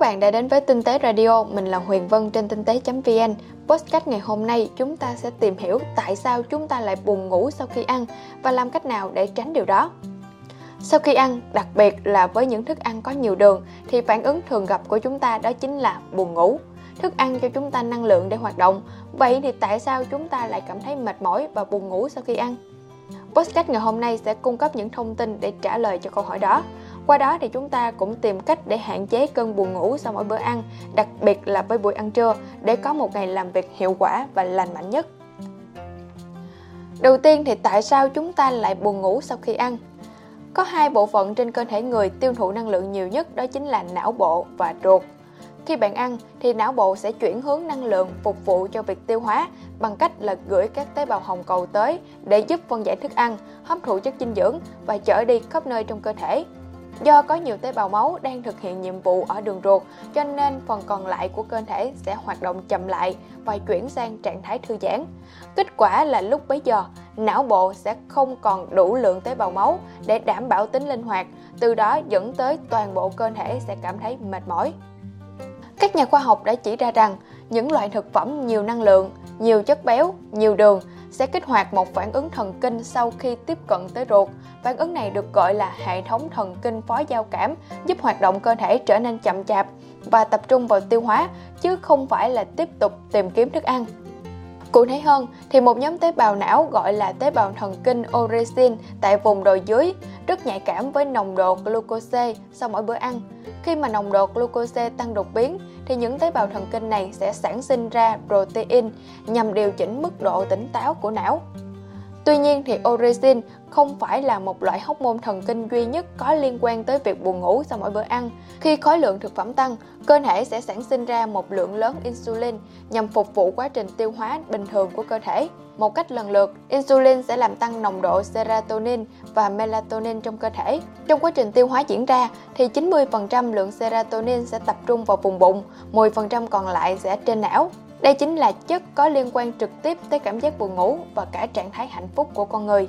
các bạn đã đến với Tinh tế Radio, mình là Huyền Vân trên tinh tế.vn. Podcast ngày hôm nay chúng ta sẽ tìm hiểu tại sao chúng ta lại buồn ngủ sau khi ăn và làm cách nào để tránh điều đó. Sau khi ăn, đặc biệt là với những thức ăn có nhiều đường thì phản ứng thường gặp của chúng ta đó chính là buồn ngủ. Thức ăn cho chúng ta năng lượng để hoạt động. Vậy thì tại sao chúng ta lại cảm thấy mệt mỏi và buồn ngủ sau khi ăn? Podcast ngày hôm nay sẽ cung cấp những thông tin để trả lời cho câu hỏi đó. Qua đó thì chúng ta cũng tìm cách để hạn chế cơn buồn ngủ sau mỗi bữa ăn, đặc biệt là với buổi ăn trưa để có một ngày làm việc hiệu quả và lành mạnh nhất. Đầu tiên thì tại sao chúng ta lại buồn ngủ sau khi ăn? Có hai bộ phận trên cơ thể người tiêu thụ năng lượng nhiều nhất đó chính là não bộ và ruột. Khi bạn ăn thì não bộ sẽ chuyển hướng năng lượng phục vụ cho việc tiêu hóa bằng cách là gửi các tế bào hồng cầu tới để giúp phân giải thức ăn, hấp thụ chất dinh dưỡng và chở đi khắp nơi trong cơ thể. Do có nhiều tế bào máu đang thực hiện nhiệm vụ ở đường ruột, cho nên phần còn lại của cơ thể sẽ hoạt động chậm lại và chuyển sang trạng thái thư giãn. Kết quả là lúc bấy giờ, não bộ sẽ không còn đủ lượng tế bào máu để đảm bảo tính linh hoạt, từ đó dẫn tới toàn bộ cơ thể sẽ cảm thấy mệt mỏi. Các nhà khoa học đã chỉ ra rằng những loại thực phẩm nhiều năng lượng, nhiều chất béo, nhiều đường sẽ kích hoạt một phản ứng thần kinh sau khi tiếp cận tới ruột. Phản ứng này được gọi là hệ thống thần kinh phó giao cảm, giúp hoạt động cơ thể trở nên chậm chạp và tập trung vào tiêu hóa chứ không phải là tiếp tục tìm kiếm thức ăn. Cụ thể hơn thì một nhóm tế bào não gọi là tế bào thần kinh orexin tại vùng đồi dưới rất nhạy cảm với nồng độ glucose sau mỗi bữa ăn. Khi mà nồng độ glucose tăng đột biến thì những tế bào thần kinh này sẽ sản sinh ra protein nhằm điều chỉnh mức độ tỉnh táo của não. Tuy nhiên thì orexin không phải là một loại hormone thần kinh duy nhất có liên quan tới việc buồn ngủ sau mỗi bữa ăn. Khi khối lượng thực phẩm tăng, cơ thể sẽ sản sinh ra một lượng lớn insulin nhằm phục vụ quá trình tiêu hóa bình thường của cơ thể. Một cách lần lượt, insulin sẽ làm tăng nồng độ serotonin và melatonin trong cơ thể. Trong quá trình tiêu hóa diễn ra thì 90% lượng serotonin sẽ tập trung vào vùng bụng, 10% còn lại sẽ trên não. Đây chính là chất có liên quan trực tiếp tới cảm giác buồn ngủ và cả trạng thái hạnh phúc của con người.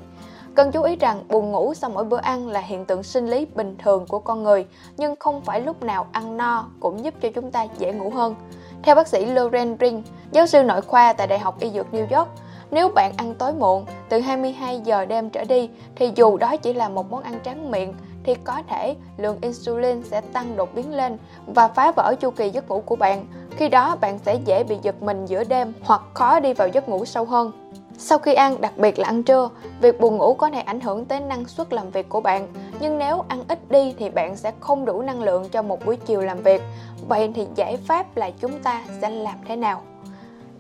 Cần chú ý rằng buồn ngủ sau mỗi bữa ăn là hiện tượng sinh lý bình thường của con người, nhưng không phải lúc nào ăn no cũng giúp cho chúng ta dễ ngủ hơn. Theo bác sĩ Loren Ring, giáo sư nội khoa tại Đại học Y Dược New York, nếu bạn ăn tối muộn từ 22 giờ đêm trở đi thì dù đó chỉ là một món ăn tráng miệng thì có thể lượng insulin sẽ tăng đột biến lên và phá vỡ chu kỳ giấc ngủ của bạn. Khi đó bạn sẽ dễ bị giật mình giữa đêm hoặc khó đi vào giấc ngủ sâu hơn. Sau khi ăn, đặc biệt là ăn trưa, việc buồn ngủ có thể ảnh hưởng tới năng suất làm việc của bạn. Nhưng nếu ăn ít đi thì bạn sẽ không đủ năng lượng cho một buổi chiều làm việc. Vậy thì giải pháp là chúng ta sẽ làm thế nào?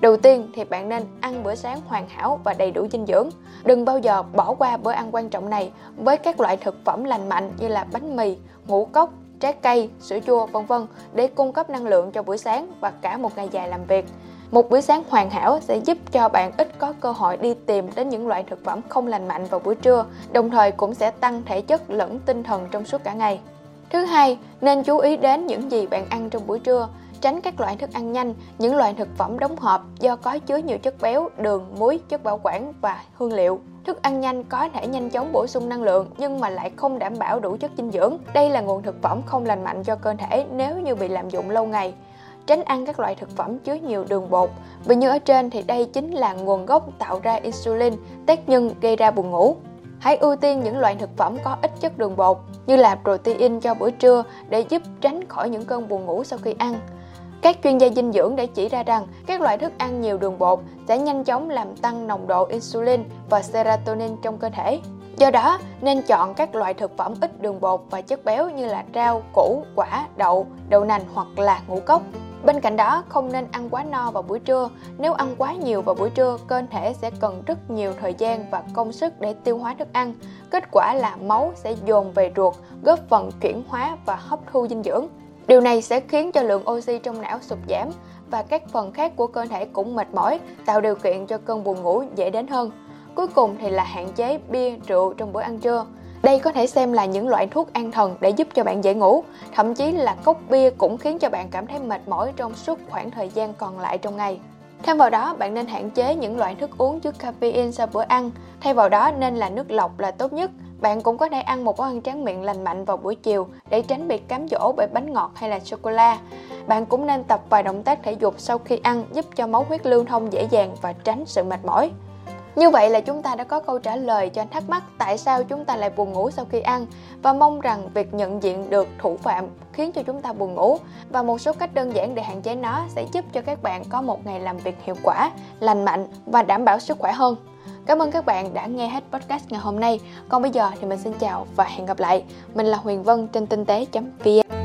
Đầu tiên thì bạn nên ăn bữa sáng hoàn hảo và đầy đủ dinh dưỡng. Đừng bao giờ bỏ qua bữa ăn quan trọng này với các loại thực phẩm lành mạnh như là bánh mì, ngũ cốc, trái cây, sữa chua vân vân để cung cấp năng lượng cho buổi sáng và cả một ngày dài làm việc. Một bữa sáng hoàn hảo sẽ giúp cho bạn ít có cơ hội đi tìm đến những loại thực phẩm không lành mạnh vào buổi trưa, đồng thời cũng sẽ tăng thể chất lẫn tinh thần trong suốt cả ngày. Thứ hai, nên chú ý đến những gì bạn ăn trong buổi trưa, tránh các loại thức ăn nhanh, những loại thực phẩm đóng hộp do có chứa nhiều chất béo, đường, muối, chất bảo quản và hương liệu. Thức ăn nhanh có thể nhanh chóng bổ sung năng lượng nhưng mà lại không đảm bảo đủ chất dinh dưỡng. Đây là nguồn thực phẩm không lành mạnh cho cơ thể nếu như bị lạm dụng lâu ngày tránh ăn các loại thực phẩm chứa nhiều đường bột. Vì như ở trên thì đây chính là nguồn gốc tạo ra insulin, tác nhân gây ra buồn ngủ. Hãy ưu tiên những loại thực phẩm có ít chất đường bột như là protein cho bữa trưa để giúp tránh khỏi những cơn buồn ngủ sau khi ăn. Các chuyên gia dinh dưỡng đã chỉ ra rằng các loại thức ăn nhiều đường bột sẽ nhanh chóng làm tăng nồng độ insulin và serotonin trong cơ thể. Do đó, nên chọn các loại thực phẩm ít đường bột và chất béo như là rau, củ, quả, đậu, đậu nành hoặc là ngũ cốc. Bên cạnh đó, không nên ăn quá no vào buổi trưa. Nếu ăn quá nhiều vào buổi trưa, cơ thể sẽ cần rất nhiều thời gian và công sức để tiêu hóa thức ăn. Kết quả là máu sẽ dồn về ruột, góp phần chuyển hóa và hấp thu dinh dưỡng. Điều này sẽ khiến cho lượng oxy trong não sụt giảm và các phần khác của cơ thể cũng mệt mỏi, tạo điều kiện cho cơn buồn ngủ dễ đến hơn. Cuối cùng thì là hạn chế bia, rượu trong bữa ăn trưa. Đây có thể xem là những loại thuốc an thần để giúp cho bạn dễ ngủ, thậm chí là cốc bia cũng khiến cho bạn cảm thấy mệt mỏi trong suốt khoảng thời gian còn lại trong ngày. Thêm vào đó, bạn nên hạn chế những loại thức uống chứa caffeine sau bữa ăn. Thay vào đó nên là nước lọc là tốt nhất bạn cũng có thể ăn một món ăn tráng miệng lành mạnh vào buổi chiều để tránh bị cám dỗ bởi bánh ngọt hay là sô cô la. Bạn cũng nên tập vài động tác thể dục sau khi ăn giúp cho máu huyết lưu thông dễ dàng và tránh sự mệt mỏi. Như vậy là chúng ta đã có câu trả lời cho thắc mắc tại sao chúng ta lại buồn ngủ sau khi ăn và mong rằng việc nhận diện được thủ phạm khiến cho chúng ta buồn ngủ và một số cách đơn giản để hạn chế nó sẽ giúp cho các bạn có một ngày làm việc hiệu quả, lành mạnh và đảm bảo sức khỏe hơn. Cảm ơn các bạn đã nghe hết podcast ngày hôm nay. Còn bây giờ thì mình xin chào và hẹn gặp lại. Mình là Huyền Vân trên tinh tế.vn